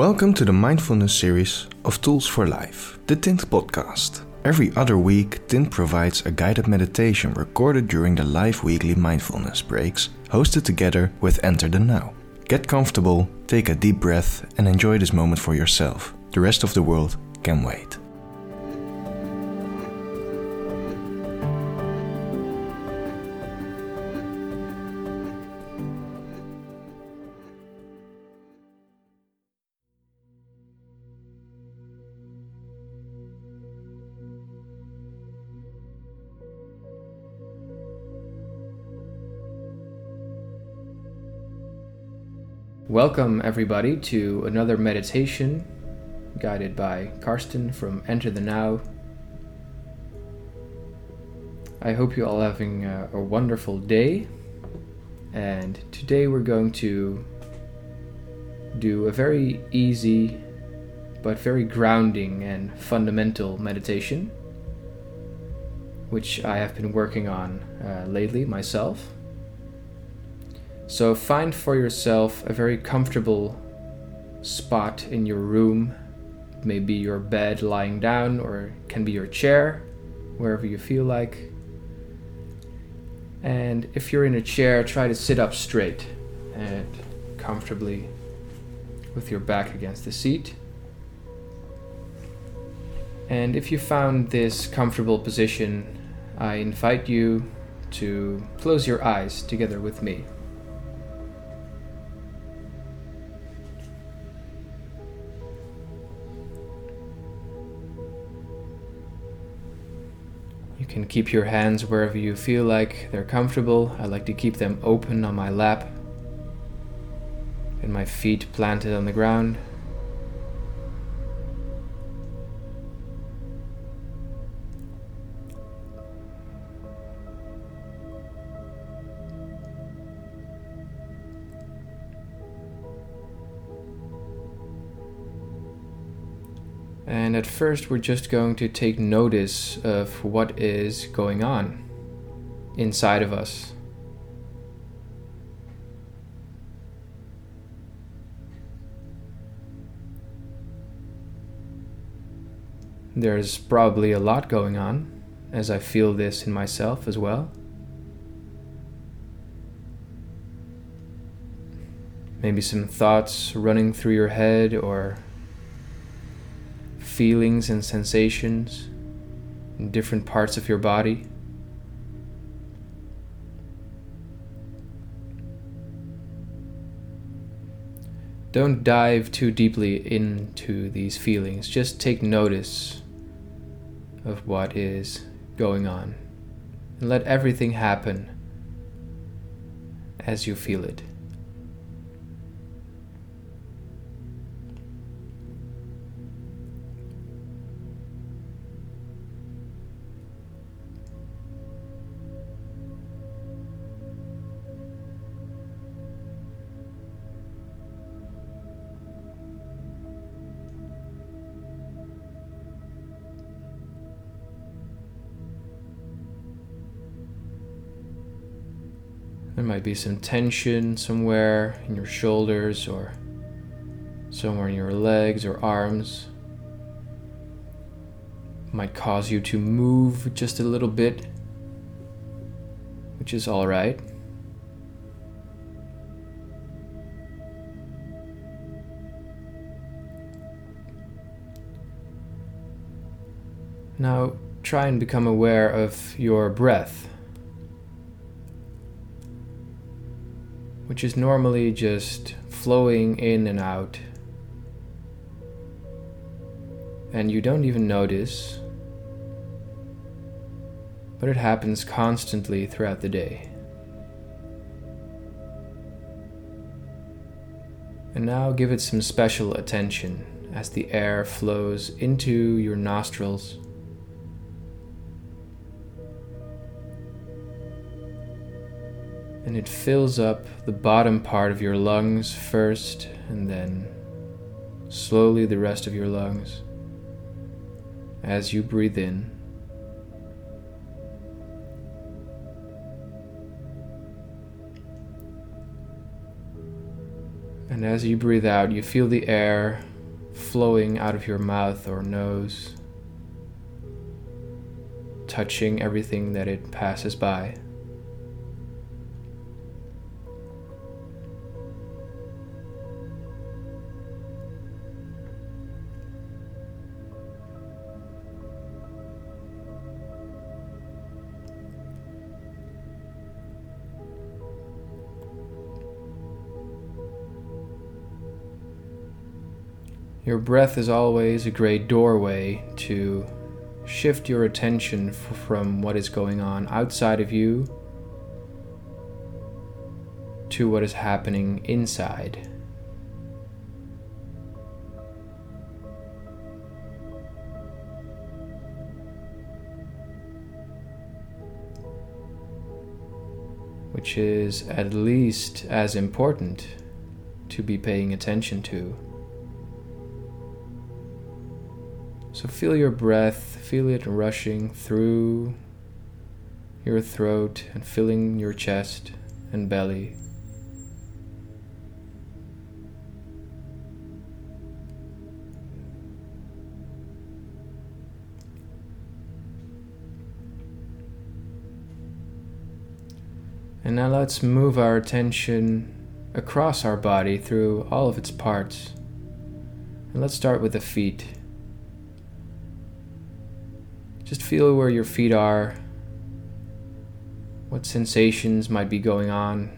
Welcome to the mindfulness series of Tools for Life, the Tint podcast. Every other week, Tint provides a guided meditation recorded during the live weekly mindfulness breaks, hosted together with Enter the Now. Get comfortable, take a deep breath, and enjoy this moment for yourself. The rest of the world can wait. Welcome, everybody, to another meditation guided by Karsten from Enter the Now. I hope you're all having a, a wonderful day, and today we're going to do a very easy but very grounding and fundamental meditation, which I have been working on uh, lately myself. So find for yourself a very comfortable spot in your room. Maybe your bed lying down, or can be your chair, wherever you feel like. And if you're in a chair, try to sit up straight and comfortably with your back against the seat. And if you found this comfortable position, I invite you to close your eyes together with me. Can keep your hands wherever you feel like they're comfortable. I like to keep them open on my lap and my feet planted on the ground. And at first, we're just going to take notice of what is going on inside of us. There's probably a lot going on, as I feel this in myself as well. Maybe some thoughts running through your head or feelings and sensations in different parts of your body. Don't dive too deeply into these feelings, just take notice of what is going on and let everything happen as you feel it. Be some tension somewhere in your shoulders or somewhere in your legs or arms. Might cause you to move just a little bit, which is all right. Now, try and become aware of your breath. Which is normally just flowing in and out. And you don't even notice, but it happens constantly throughout the day. And now give it some special attention as the air flows into your nostrils and it fills up the bottom part of your lungs first, and then slowly the rest of your lungs as you breathe in. And as you breathe out, you feel the air flowing out of your mouth or nose, touching everything that it passes by. Your breath is always a great doorway to shift your attention f- from what is going on outside of you to what is happening inside. Which is at least as important to be paying attention to. So feel your breath, feel it rushing through your throat and filling your chest and belly. And now let's move our attention across our body through all of its parts. And let's start with the feet. Just feel where your feet are, what sensations might be going on,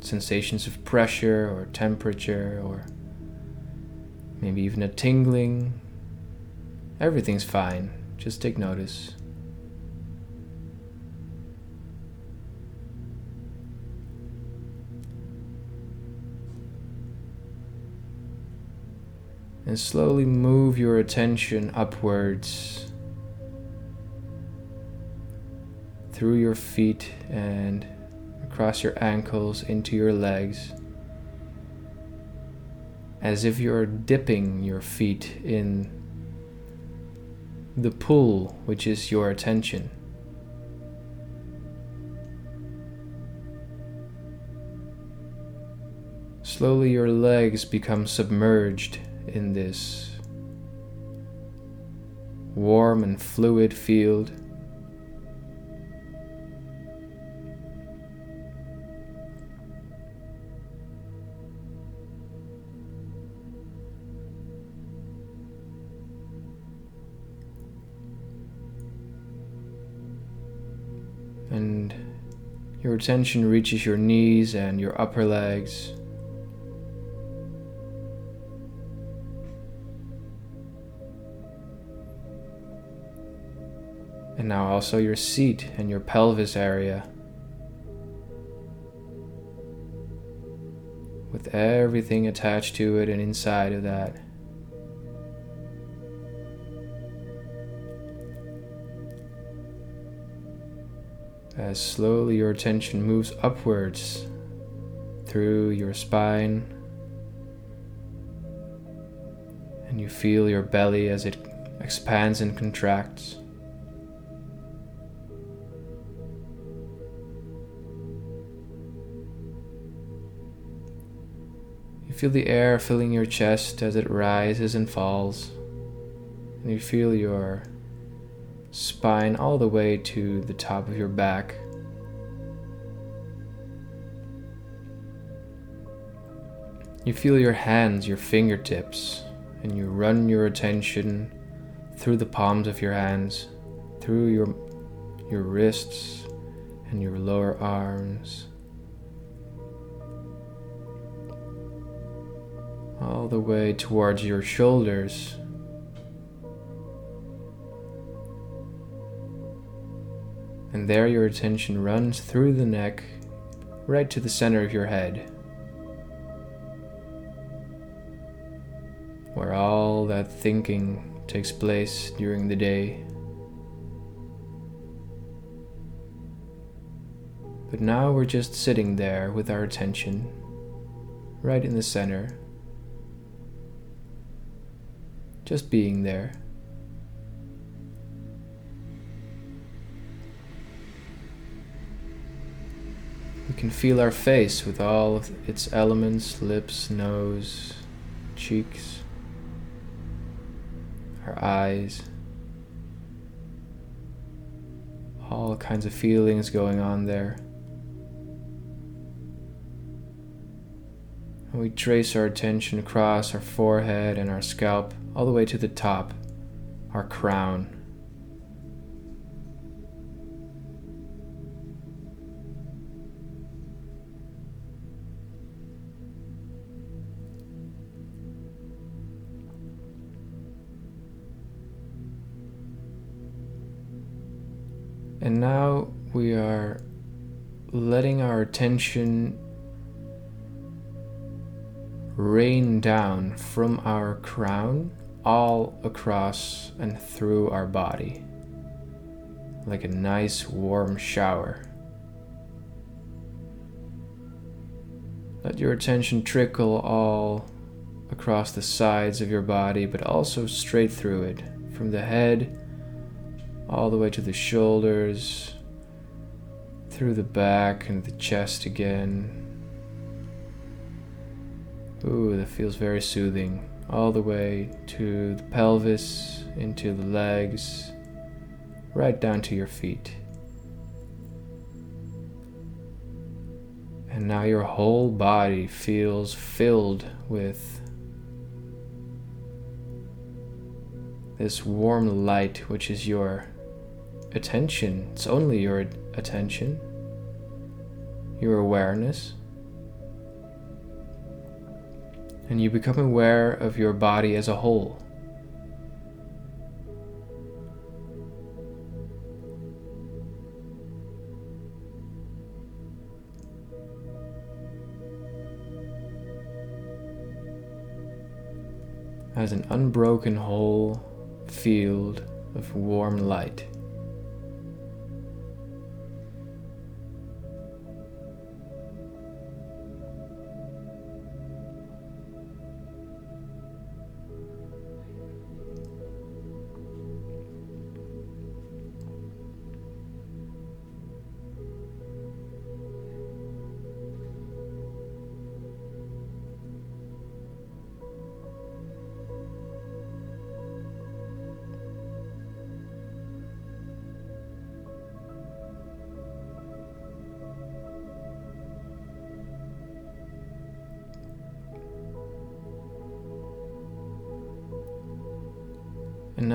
sensations of pressure or temperature, or maybe even a tingling. Everything's fine, just take notice. And slowly move your attention upwards through your feet and across your ankles into your legs, as if you're dipping your feet in the pool, which is your attention. Slowly, your legs become submerged in this warm and fluid field. Attention reaches your knees and your upper legs. And now also your seat and your pelvis area. With everything attached to it and inside of that. As slowly your attention moves upwards through your spine, and you feel your belly as it expands and contracts. You feel the air filling your chest as it rises and falls, and you feel your spine all the way to the top of your back. You feel your hands, your fingertips, and you run your attention through the palms of your hands, through your your wrists and your lower arms. All the way towards your shoulders And there your attention runs through the neck right to the center of your head. That thinking takes place during the day. But now we're just sitting there with our attention right in the center. Just being there. We can feel our face with all of its elements lips, nose, cheeks. Our eyes. All kinds of feelings going on there. And we trace our attention across our forehead and our scalp all the way to the top, our crown. We are letting our attention rain down from our crown all across and through our body like a nice warm shower. Let your attention trickle all across the sides of your body, but also straight through it, from the head all the way to the shoulders, through the back and the chest again. Ooh, that feels very soothing. All the way to the pelvis, into the legs, right down to your feet. And now your whole body feels filled with this warm light, which is your attention. It's only your attention, your awareness. And you become aware of your body as a whole. As an unbroken whole field of warm light.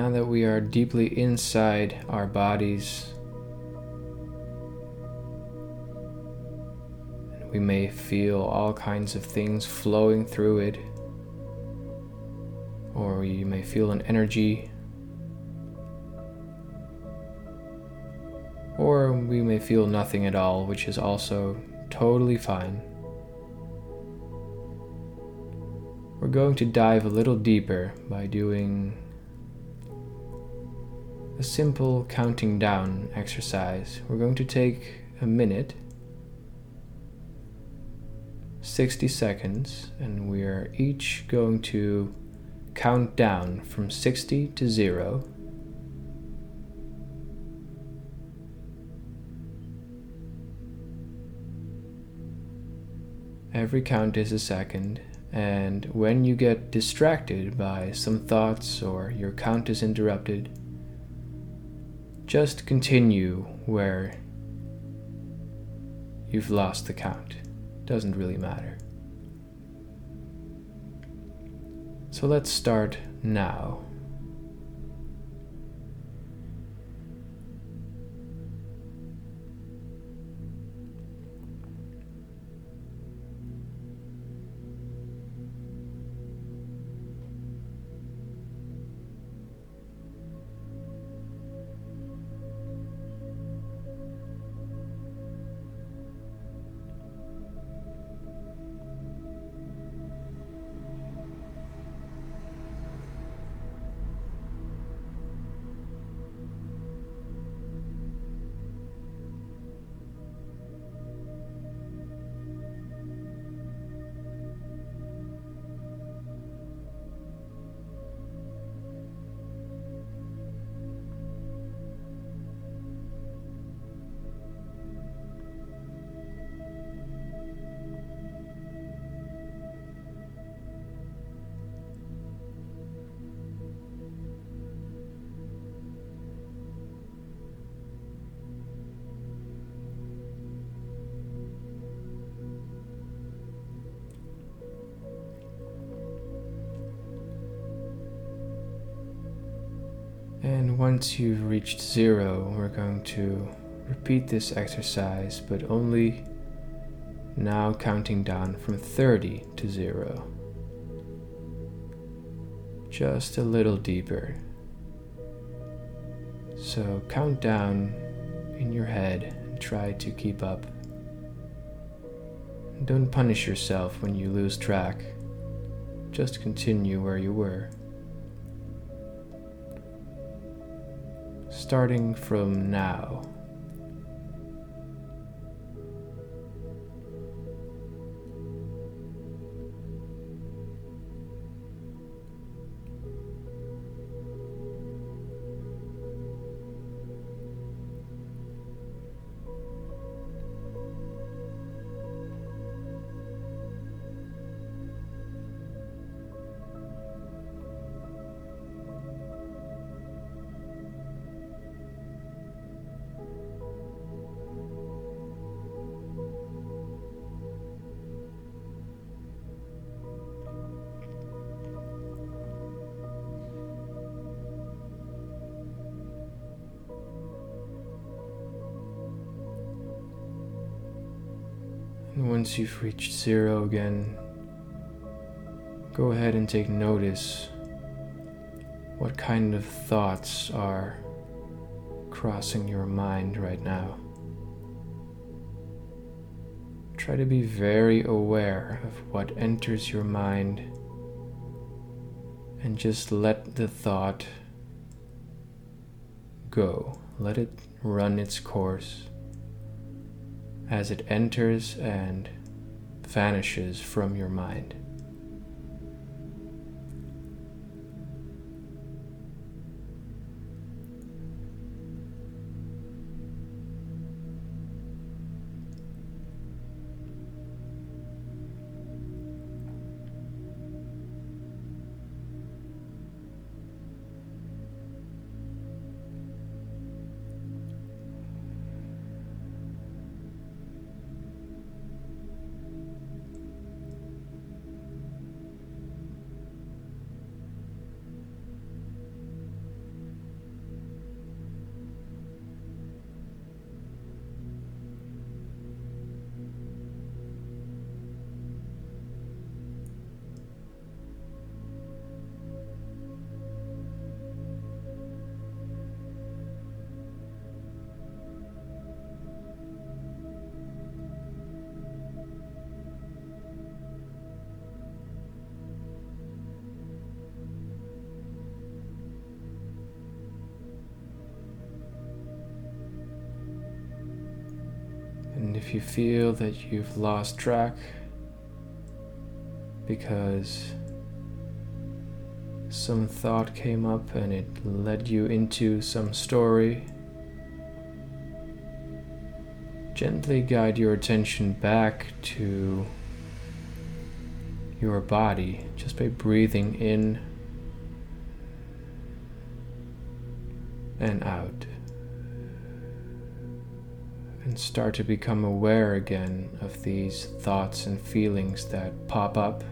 Now that we are deeply inside our bodies, we may feel all kinds of things flowing through it, or you may feel an energy, or we may feel nothing at all, which is also totally fine. We're going to dive a little deeper by doing a simple counting down exercise. We're going to take a minute, 60 seconds, and we are each going to count down from 60 to 0. Every count is a second, and when you get distracted by some thoughts or your count is interrupted, just continue where you've lost the count. Doesn't really matter. So let's start now. Once you've reached zero, we're going to repeat this exercise, but only now counting down from 30 to zero. Just a little deeper. So count down in your head and try to keep up. Don't punish yourself when you lose track. Just continue where you were. Starting from now. And once you've reached zero again, go ahead and take notice what kind of thoughts are crossing your mind right now. Try to be very aware of what enters your mind and just let the thought go. Let it run its course as it enters and vanishes from your mind. If you feel that you've lost track because some thought came up and it led you into some story, gently guide your attention back to your body. Just by breathing in start to become aware again of these thoughts and feelings that pop up.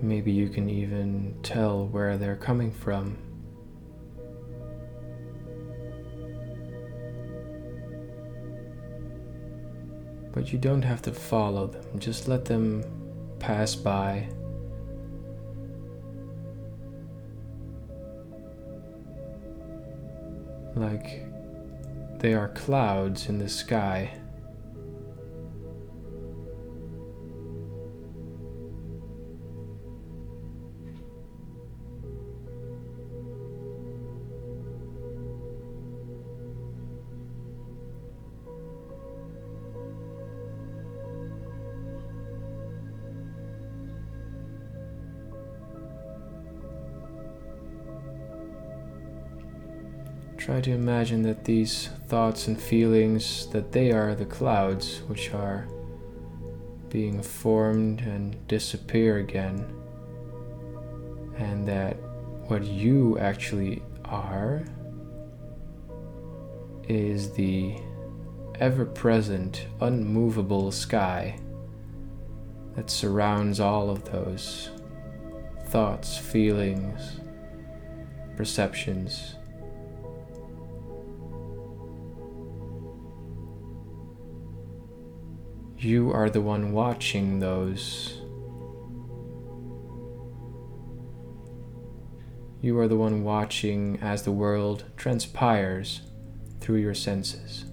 Maybe you can even tell where they're coming from. But you don't have to follow them, just let them pass by. Like they are clouds in the sky. Try to imagine that these thoughts and feelings that they are the clouds which are being formed and disappear again and that what you actually are is the ever present, unmovable sky that surrounds all of those thoughts, feelings, perceptions. You are the one watching those. You are the one watching as the world transpires through your senses.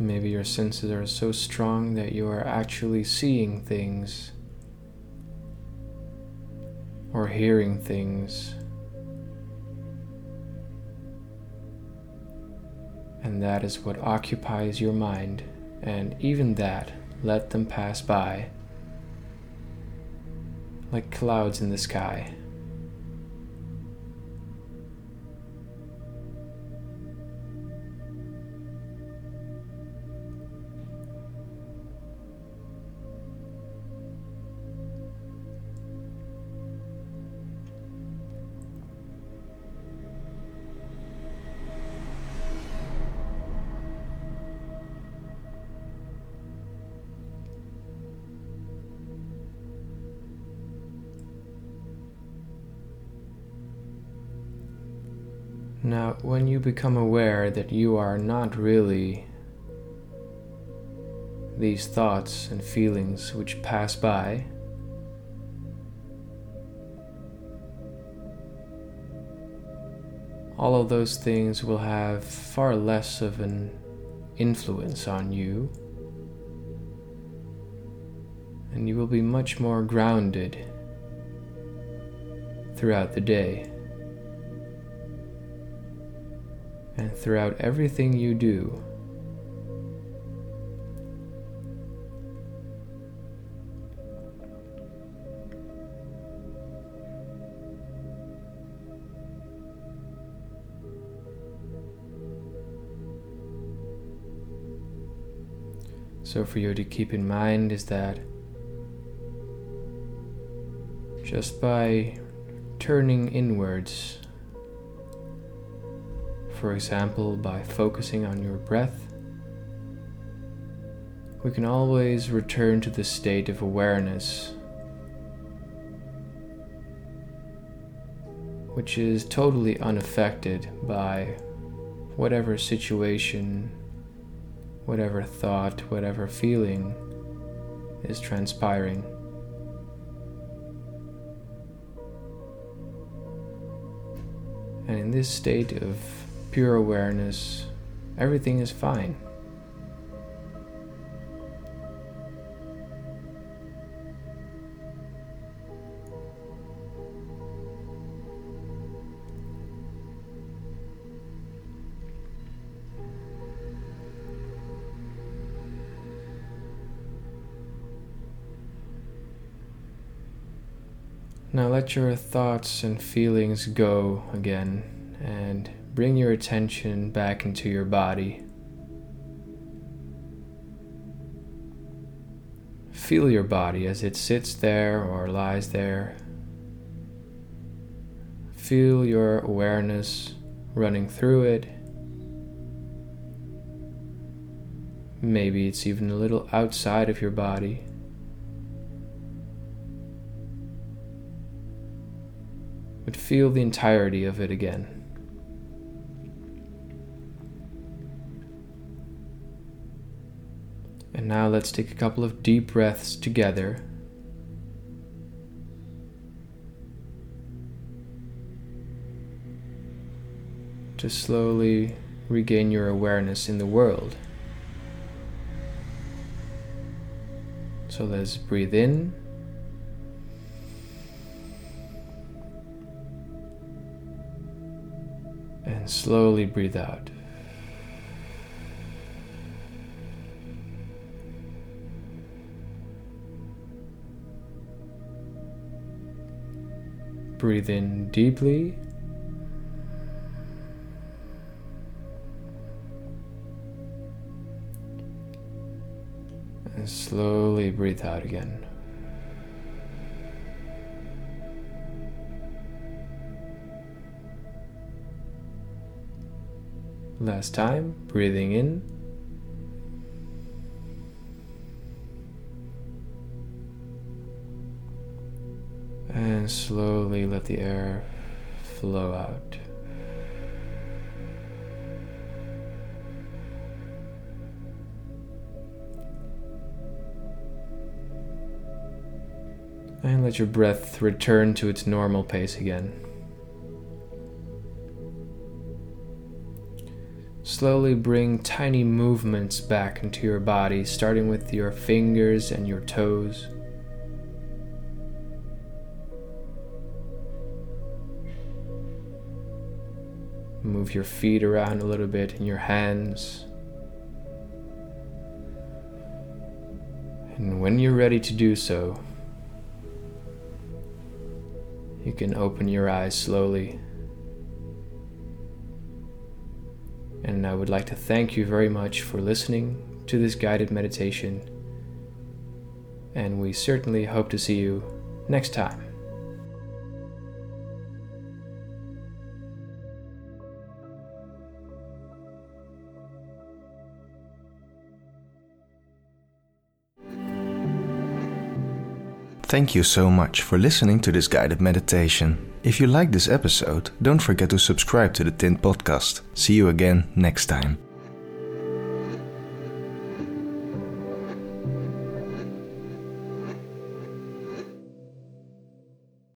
Maybe your senses are so strong that you are actually seeing things or hearing things. And that is what occupies your mind, and even that, let them pass by like clouds in the sky. Now, when you become aware that you are not really these thoughts and feelings which pass by, all of those things will have far less of an influence on you, and you will be much more grounded throughout the day. And throughout everything you do. So, for you to keep in mind is that just by turning inwards for example, by focusing on your breath, we can always return to the state of awareness, which is totally unaffected by whatever situation, whatever thought, whatever feeling is transpiring. And in this state of pure awareness, everything is fine. Now let your thoughts and feelings go again bring your attention back into your body. Feel your body as it sits there or lies there. Feel your awareness running through it. Maybe it's even a little outside of your body. But feel the entirety of it again. And now let's take a couple of deep breaths together. To slowly regain your awareness in the world. So let's breathe in. And slowly breathe out. Breathe in deeply. And slowly breathe out again. Last time, breathing in. Slowly let the air flow out. And let your breath return to its normal pace again. Slowly bring tiny movements back into your body, starting with your fingers and your toes. Move your feet around a little bit and your hands. And when you're ready to do so, you can open your eyes slowly. And I would like to thank you very much for listening to this guided meditation. And we certainly hope to see you next time. Thank you so much for listening to this guided meditation. If you like this episode, don't forget to subscribe to the Tint Podcast. See you again next time.